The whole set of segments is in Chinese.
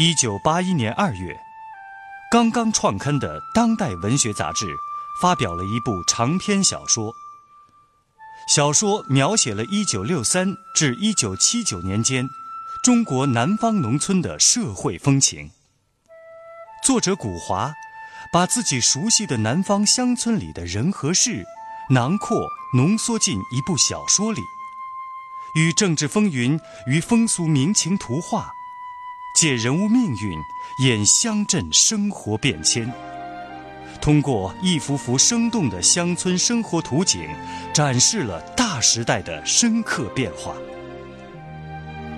一九八一年二月，刚刚创刊的《当代文学》杂志发表了一部长篇小说。小说描写了一九六三至一九七九年间中国南方农村的社会风情。作者古华把自己熟悉的南方乡村里的人和事囊括浓缩进一部小说里，与政治风云与风俗民情图画。借人物命运演乡镇生活变迁，通过一幅幅生动的乡村生活图景，展示了大时代的深刻变化。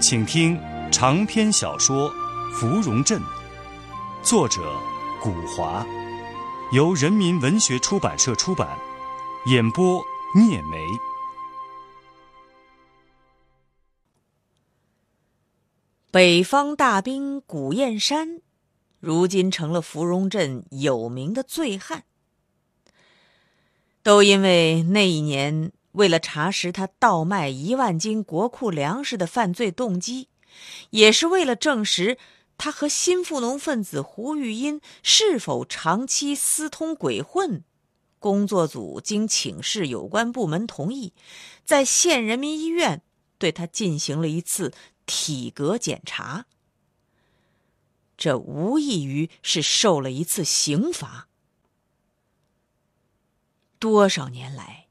请听长篇小说《芙蓉镇》，作者古华，由人民文学出版社出版，演播聂梅。北方大兵古燕山，如今成了芙蓉镇有名的醉汉。都因为那一年，为了查实他倒卖一万斤国库粮食的犯罪动机，也是为了证实他和新富农分子胡玉英是否长期私通鬼混，工作组经请示有关部门同意，在县人民医院对他进行了一次。体格检查，这无异于是受了一次刑罚。多少年来，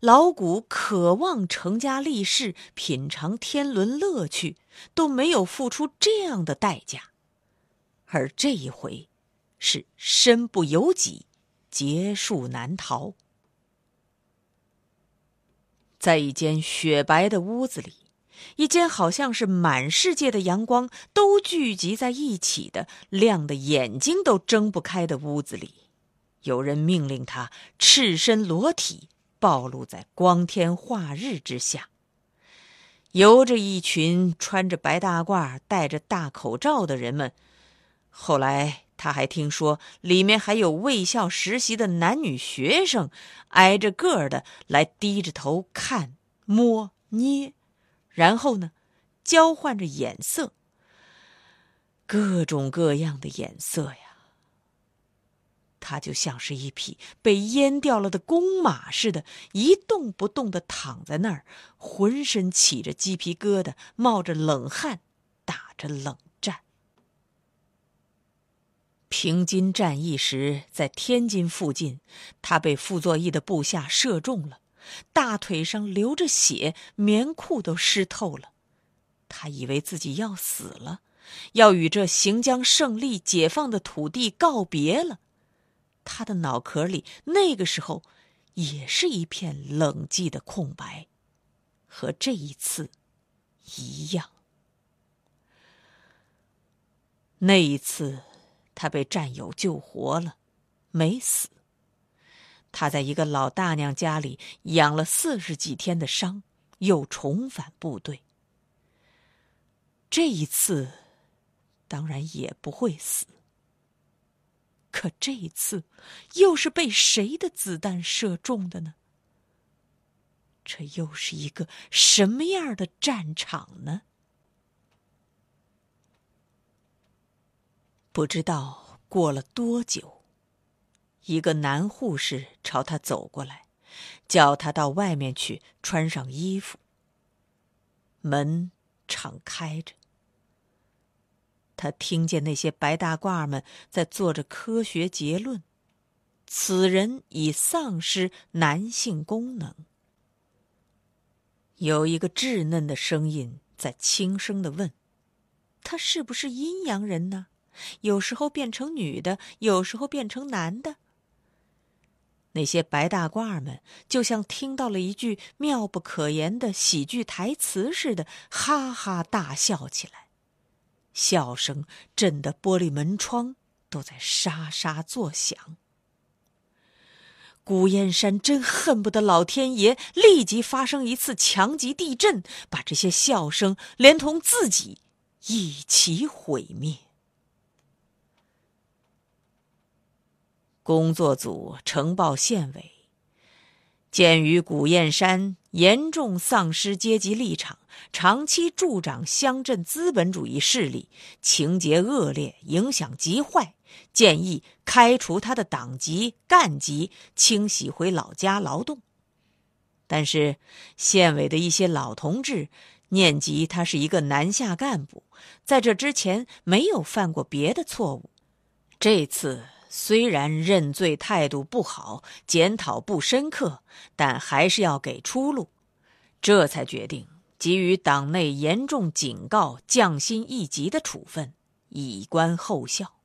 老谷渴望成家立室、品尝天伦乐趣，都没有付出这样的代价，而这一回，是身不由己，劫数难逃。在一间雪白的屋子里。一间好像是满世界的阳光都聚集在一起的、亮的眼睛都睁不开的屋子里，有人命令他赤身裸体暴露在光天化日之下，由着一群穿着白大褂、戴着大口罩的人们。后来他还听说，里面还有卫校实习的男女学生，挨着个的来低着头看、摸、捏。然后呢，交换着眼色，各种各样的眼色呀。他就像是一匹被阉掉了的公马似的，一动不动的躺在那儿，浑身起着鸡皮疙瘩，冒着冷汗，打着冷战。平津战役时，在天津附近，他被傅作义的部下射中了。大腿上流着血，棉裤都湿透了。他以为自己要死了，要与这行将胜利解放的土地告别了。他的脑壳里那个时候也是一片冷寂的空白，和这一次一样。那一次，他被战友救活了，没死。他在一个老大娘家里养了四十几天的伤，又重返部队。这一次，当然也不会死。可这一次，又是被谁的子弹射中的呢？这又是一个什么样的战场呢？不知道过了多久。一个男护士朝他走过来，叫他到外面去穿上衣服。门敞开着，他听见那些白大褂们在做着科学结论：此人已丧失男性功能。有一个稚嫩的声音在轻声的问：“他是不是阴阳人呢？有时候变成女的，有时候变成男的？”那些白大褂们就像听到了一句妙不可言的喜剧台词似的，哈哈大笑起来，笑声震得玻璃门窗都在沙沙作响。古燕山真恨不得老天爷立即发生一次强级地震，把这些笑声连同自己一起毁灭。工作组呈报县委，鉴于古燕山严重丧失阶级立场，长期助长乡镇资本主义势力，情节恶劣，影响极坏，建议开除他的党籍、干籍，清洗回老家劳动。但是，县委的一些老同志念及他是一个南下干部，在这之前没有犯过别的错误，这次。虽然认罪态度不好，检讨不深刻，但还是要给出路，这才决定给予党内严重警告、降薪一级的处分，以观后效。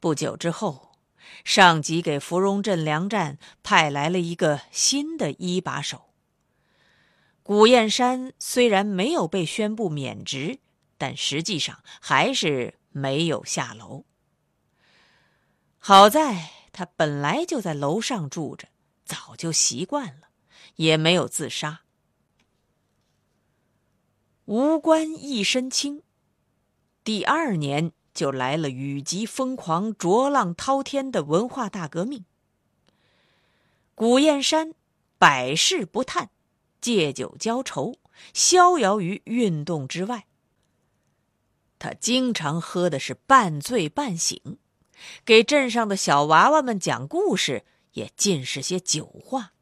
不久之后，上级给芙蓉镇粮站派来了一个新的一把手。古燕山虽然没有被宣布免职，但实际上还是。没有下楼。好在他本来就在楼上住着，早就习惯了，也没有自杀。无官一身轻，第二年就来了雨急风狂、浊浪滔天的文化大革命。古燕山百事不叹，借酒浇愁，逍遥于运动之外。他经常喝的是半醉半醒，给镇上的小娃娃们讲故事也尽是些酒话，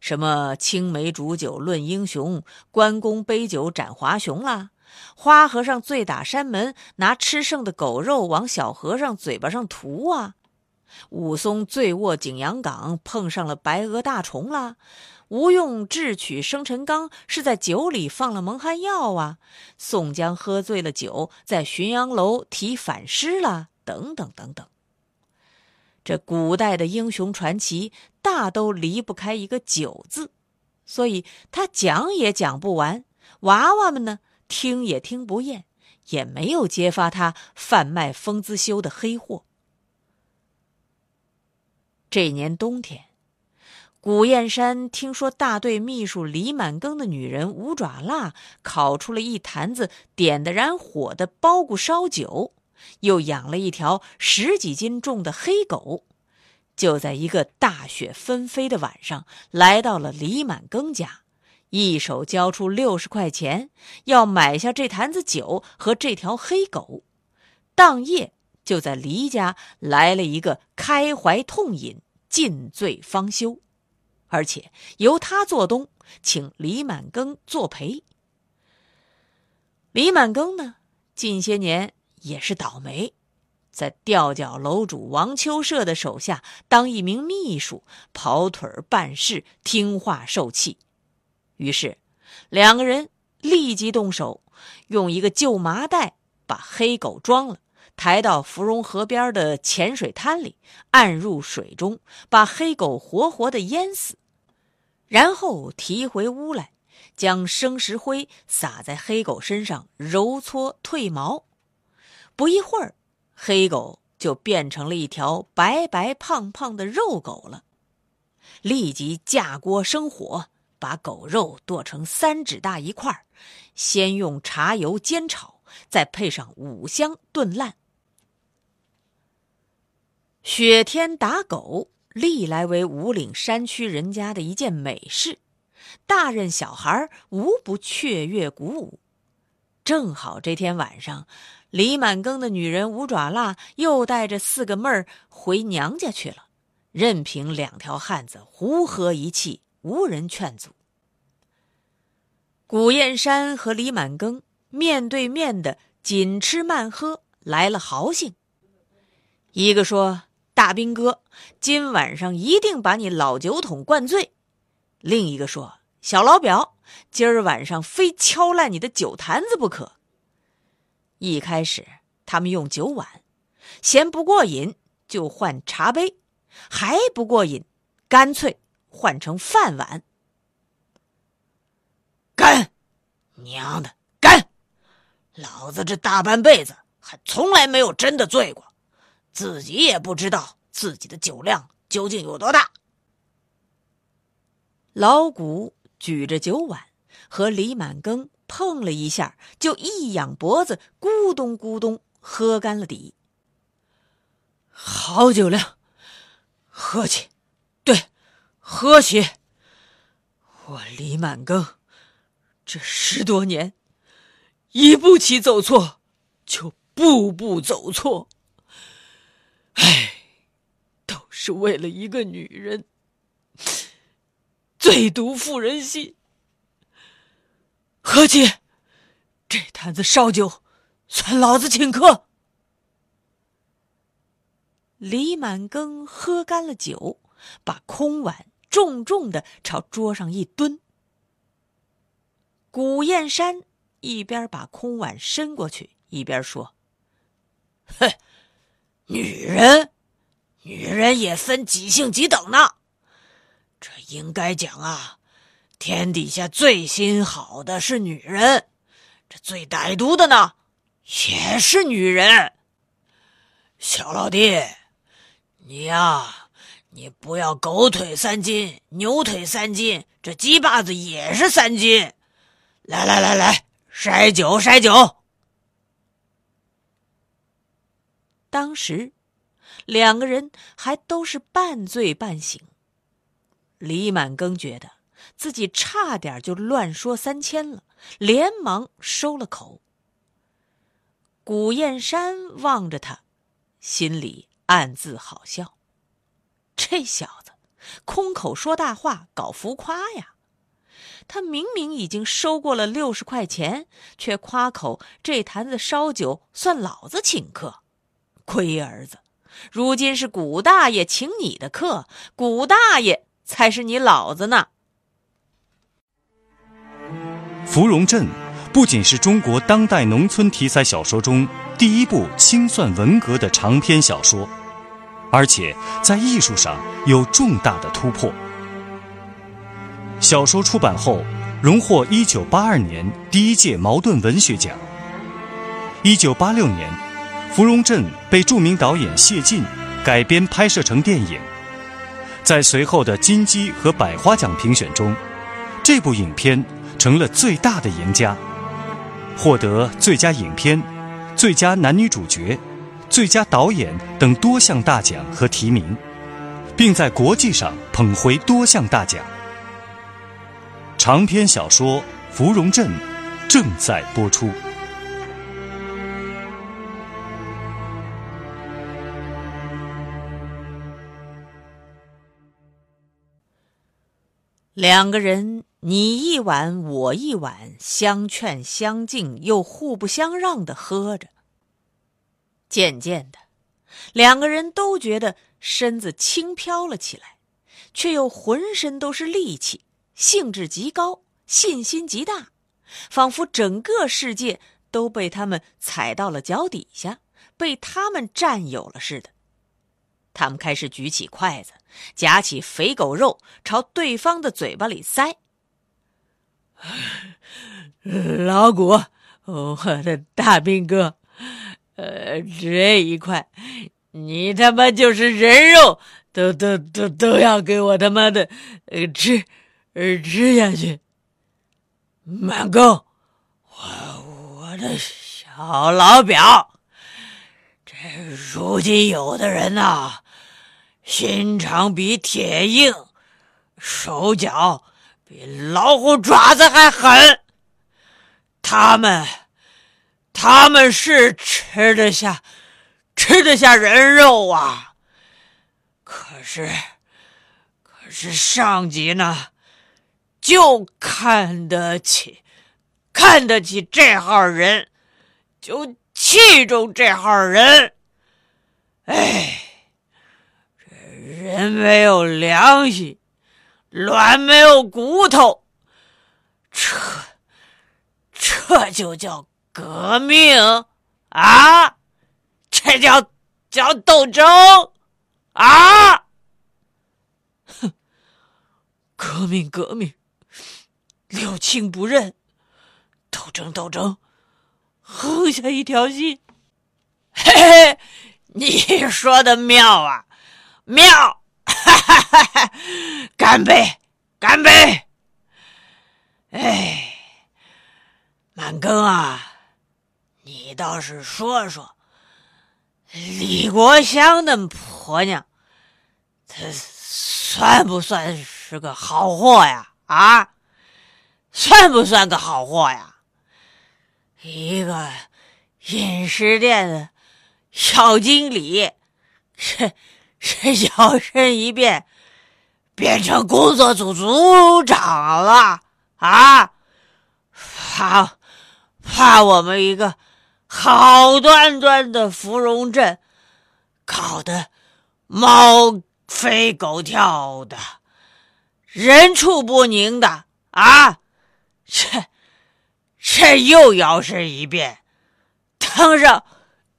什么青梅煮酒论英雄，关公杯酒斩华雄啦，花和尚醉打山门，拿吃剩的狗肉往小和尚嘴巴上涂啊，武松醉卧景阳冈，碰上了白额大虫啦。吴用智取生辰纲是在酒里放了蒙汗药啊！宋江喝醉了酒，在浔阳楼提反诗了，等等等等。这古代的英雄传奇大都离不开一个“酒”字，所以他讲也讲不完，娃娃们呢听也听不厌，也没有揭发他贩卖风姿修的黑货。这年冬天。古燕山听说大队秘书李满庚的女人五爪腊烤出了一坛子点得燃火的包谷烧酒，又养了一条十几斤重的黑狗，就在一个大雪纷飞的晚上来到了李满庚家，一手交出六十块钱，要买下这坛子酒和这条黑狗。当夜就在黎家来了一个开怀痛饮，尽醉方休。而且由他做东，请李满庚作陪。李满庚呢，近些年也是倒霉，在吊脚楼主王秋社的手下当一名秘书，跑腿办事，听话受气。于是，两个人立即动手，用一个旧麻袋把黑狗装了，抬到芙蓉河边的浅水滩里，按入水中，把黑狗活活的淹死。然后提回屋来，将生石灰撒在黑狗身上，揉搓褪毛。不一会儿，黑狗就变成了一条白白胖胖的肉狗了。立即架锅生火，把狗肉剁成三指大一块先用茶油煎炒，再配上五香炖烂。雪天打狗。历来为五岭山区人家的一件美事，大人小孩无不雀跃鼓舞。正好这天晚上，李满庚的女人五爪辣又带着四个妹儿回娘家去了，任凭两条汉子胡喝一气，无人劝阻。古燕山和李满庚面对面的紧吃慢喝，来了豪兴。一个说。大兵哥，今晚上一定把你老酒桶灌醉。另一个说：“小老表，今儿晚上非敲烂你的酒坛子不可。”一开始他们用酒碗，嫌不过瘾就换茶杯，还不过瘾，干脆换成饭碗。干，娘的干！老子这大半辈子还从来没有真的醉过。自己也不知道自己的酒量究竟有多大。老谷举着酒碗和李满庚碰了一下，就一仰脖子，咕咚咕咚喝干了底。好酒量，喝起，对，喝起。我李满庚这十多年，一步棋走错，就步步走错。唉，都是为了一个女人，最毒妇人心。和气，这坛子烧酒，算老子请客。李满庚喝干了酒，把空碗重重的朝桌上一蹲。古燕山一边把空碗伸过去，一边说：“哼，女人，女人也分几性几等呢。这应该讲啊，天底下最心好的是女人，这最歹毒的呢，也是女人。小老弟。”你呀，你不要狗腿三斤，牛腿三斤，这鸡巴子也是三斤。来来来来，筛酒筛酒。当时两个人还都是半醉半醒。李满庚觉得自己差点就乱说三千了，连忙收了口。古燕山望着他，心里。暗自好笑，这小子空口说大话，搞浮夸呀！他明明已经收过了六十块钱，却夸口这坛子烧酒算老子请客。龟儿子，如今是古大爷请你的客，古大爷才是你老子呢！《芙蓉镇》不仅是中国当代农村题材小说中。第一部清算文革的长篇小说，而且在艺术上有重大的突破。小说出版后，荣获1982年第一届茅盾文学奖。1986年，《芙蓉镇》被著名导演谢晋改编拍摄成电影，在随后的金鸡和百花奖评选中，这部影片成了最大的赢家，获得最佳影片。最佳男女主角、最佳导演等多项大奖和提名，并在国际上捧回多项大奖。长篇小说《芙蓉镇》正在播出。两个人你一碗我一碗，相劝相敬又互不相让的喝着。渐渐的，两个人都觉得身子轻飘了起来，却又浑身都是力气，兴致极高，信心极大，仿佛整个世界都被他们踩到了脚底下，被他们占有了似的。他们开始举起筷子，夹起肥狗肉朝对方的嘴巴里塞。老谷，我的大兵哥。呃，这一块，你他妈就是人肉，都都都都要给我他妈的，呃吃，呃吃下去。满哥，我我的小老表，这如今有的人呐，心肠比铁硬，手脚比老虎爪子还狠，他们。他们是吃得下，吃得下人肉啊。可是，可是上级呢，就看得起，看得起这号人，就器重这号人。哎，人没有良心，卵没有骨头，这，这就叫。革命啊，这叫叫斗争啊！哼，革命革命，六亲不认，斗争斗争，横下一条心。嘿嘿，你说的妙啊，妙！哈哈哈哈！干杯，干杯！哎，满庚啊！你倒是说说，李国香的婆娘，她算不算是个好货呀？啊，算不算个好货呀？一个饮食店的小经理，这这摇身一变，变成工作组组长了啊！怕怕我们一个好端端的芙蓉镇，搞得猫飞狗跳的，人畜不宁的啊！这。这又摇身一变，当上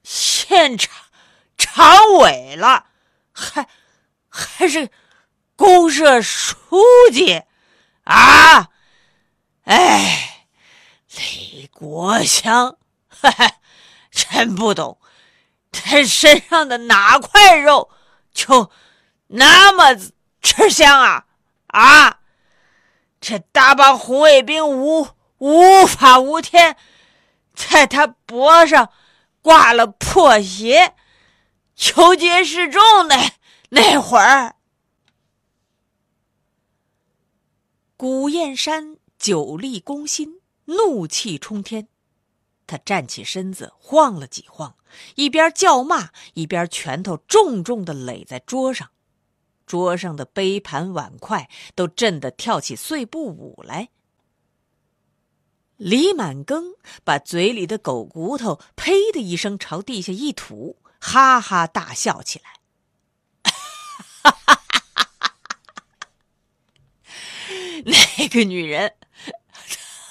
县长常委了，还还是公社书记啊！哎，李国香，真不懂，他身上的哪块肉就那么吃香啊？啊，这大帮红卫兵无。无法无天，在他脖上挂了破鞋，求街示众那 那会儿，古燕山久立攻心，怒气冲天。他站起身子，晃了几晃，一边叫骂，一边拳头重重的垒在桌上，桌上的杯盘碗筷都震得跳起碎步舞来。李满庚把嘴里的狗骨头“呸”的一声朝地下一吐，哈哈大笑起来。那个女人，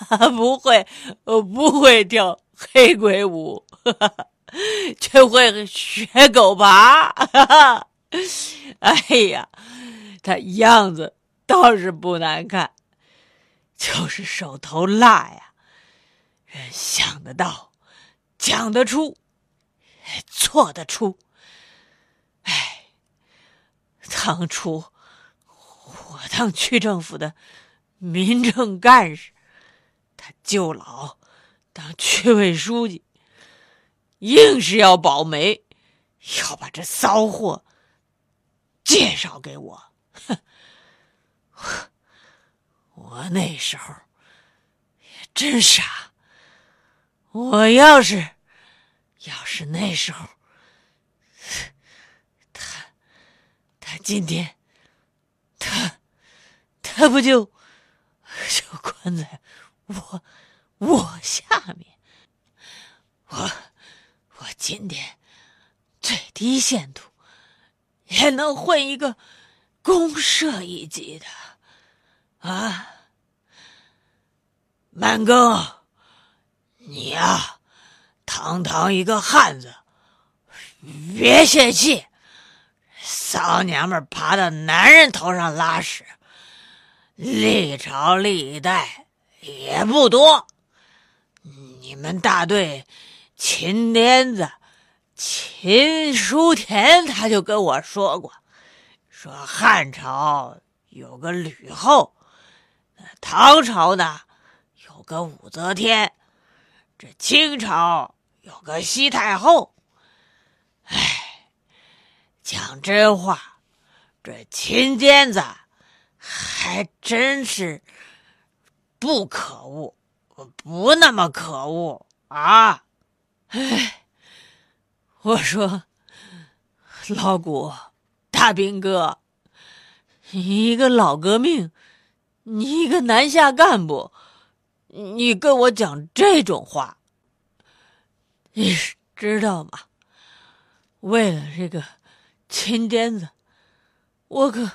她不会，不会跳黑鬼舞，却会学狗爬。哎呀，她样子倒是不难看，就是手头辣呀。想得到，讲得出，做得出。哎，当初我当区政府的民政干事，他舅老当区委书记，硬是要保媒，要把这骚货介绍给我。哼，我那时候也真傻。我要是，要是那时候，他，他今天，他，他不就，就关在我我下面，我我今天最低限度也能混一个公社一级的，啊，满庚。你呀，堂堂一个汉子，别泄气。骚娘们爬到男人头上拉屎，历朝历代也不多。你们大队秦癫子秦书田他就跟我说过，说汉朝有个吕后，唐朝呢有个武则天。这清朝有个西太后，哎，讲真话，这秦癫子还真是不可恶，不那么可恶啊！哎，我说老谷大兵哥，你一个老革命，你一个南下干部。你跟我讲这种话，你知道吗？为了这个秦癫子，我可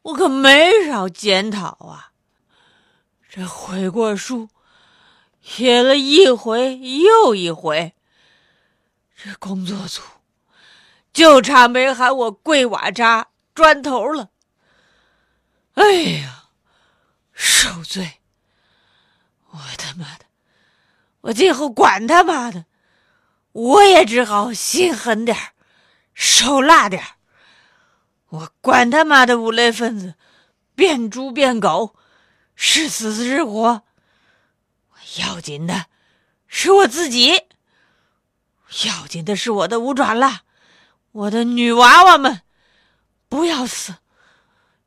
我可没少检讨啊。这悔过书写了一回又一回，这工作组就差没喊我跪瓦渣砖头了。哎呀，受罪！我他妈的！我今后管他妈的，我也只好心狠点手辣点我管他妈的五类分子，变猪变狗，是死是活。要紧的是我自己，要紧的是我的五爪蜡，我的女娃娃们，不要死，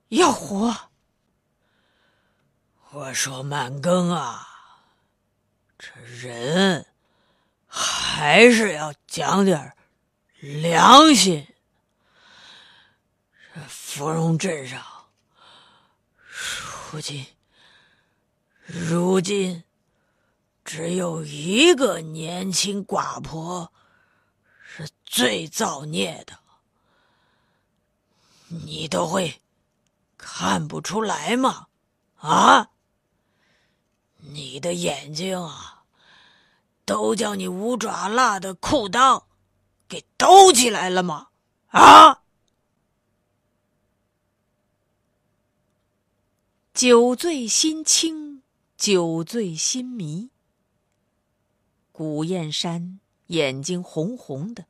要活。我说满更啊，这人还是要讲点良心。这芙蓉镇上，如今如今只有一个年轻寡婆是最造孽的，你都会看不出来吗？啊？你的眼睛啊，都叫你五爪辣的裤裆给兜起来了吗？啊！酒醉心清，酒醉心迷。古燕山眼睛红红的，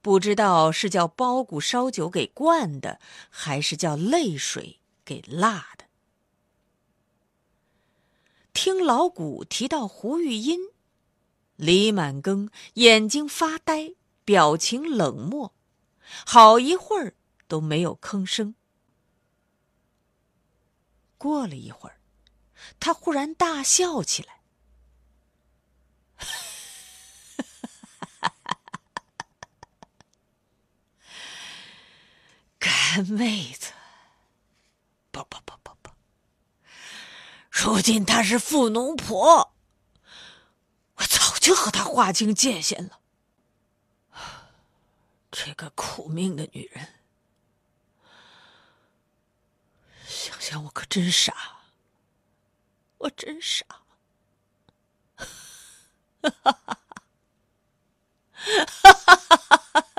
不知道是叫包谷烧酒给灌的，还是叫泪水给辣的。听老谷提到胡玉音，李满庚眼睛发呆，表情冷漠，好一会儿都没有吭声。过了一会儿，他忽然大笑起来：“ 干妹子，不不不不不！如今她是富农婆，我早就和她划清界限了。这个苦命的女人。”想想我可真傻，我真傻，哈哈哈哈哈哈！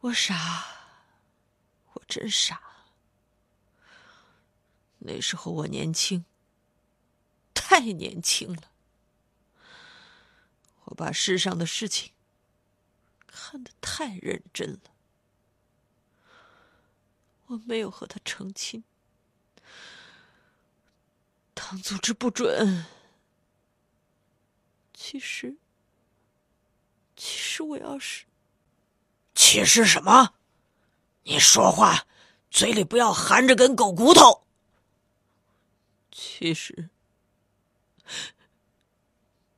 我傻，我真傻。那时候我年轻，太年轻了，我把世上的事情看得太认真了。我没有和他成亲，唐组织不准。其实，其实我要是……其实什么？你说话嘴里不要含着根狗骨头。其实，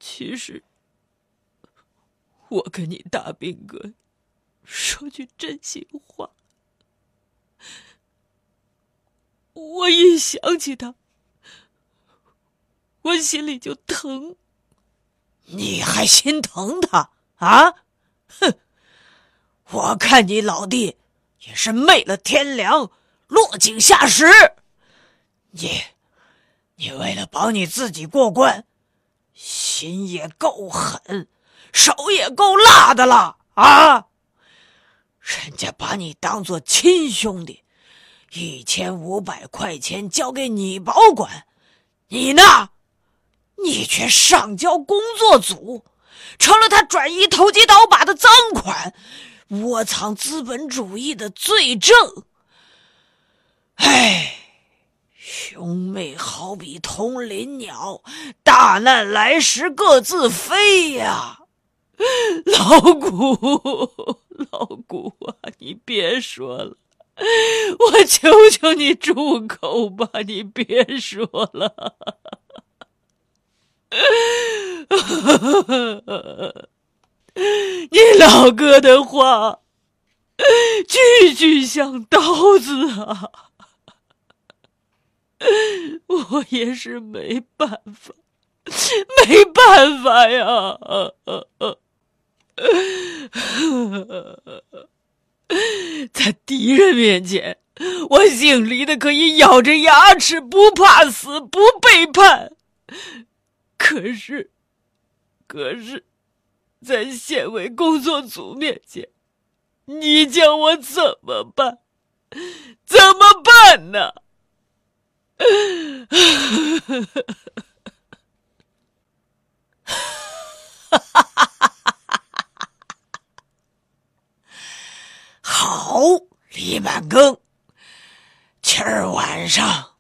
其实，我跟你大兵哥说句真心话。我一想起他，我心里就疼。你还心疼他啊？哼！我看你老弟也是昧了天良，落井下石。你，你为了保你自己过关，心也够狠，手也够辣的了啊！人家把你当做亲兄弟。一千五百块钱交给你保管，你呢？你却上交工作组，成了他转移投机倒把的赃款，窝藏资本主义的罪证。唉，兄妹好比同林鸟，大难来时各自飞呀！老谷，老谷啊，你别说了。我求求你住口吧！你别说了。你老哥的话，句句像刀子啊！我也是没办法，没办法呀。在敌人面前，我姓李的可以咬着牙齿不怕死不背叛。可是，可是，在县委工作组面前，你叫我怎么办？怎么办呢？哈哈哈！好，李满庚，今儿晚上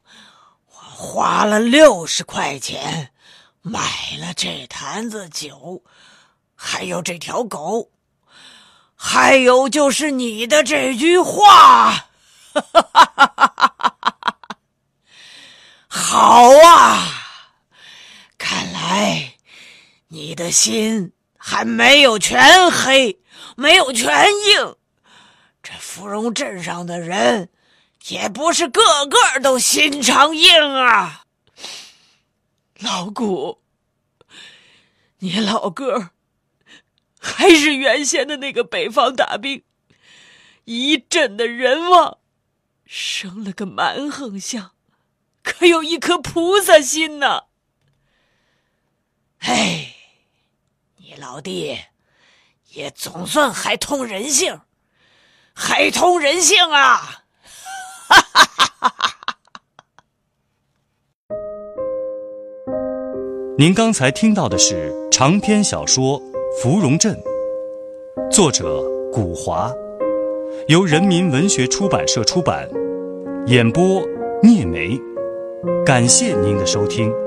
我花了六十块钱买了这坛子酒，还有这条狗，还有就是你的这句话。哈哈哈哈！好啊！看来你的心还没有全黑，没有全硬。这芙蓉镇上的人也不是个个都心肠硬啊。老谷，你老个儿还是原先的那个北方大兵，一镇的人望，生了个蛮横相。可有一颗菩萨心呢？哎，你老弟也总算还通人性，还通人性啊！哈哈哈哈哈！您刚才听到的是长篇小说《芙蓉镇》，作者古华，由人民文学出版社出版，演播聂梅。感谢您的收听。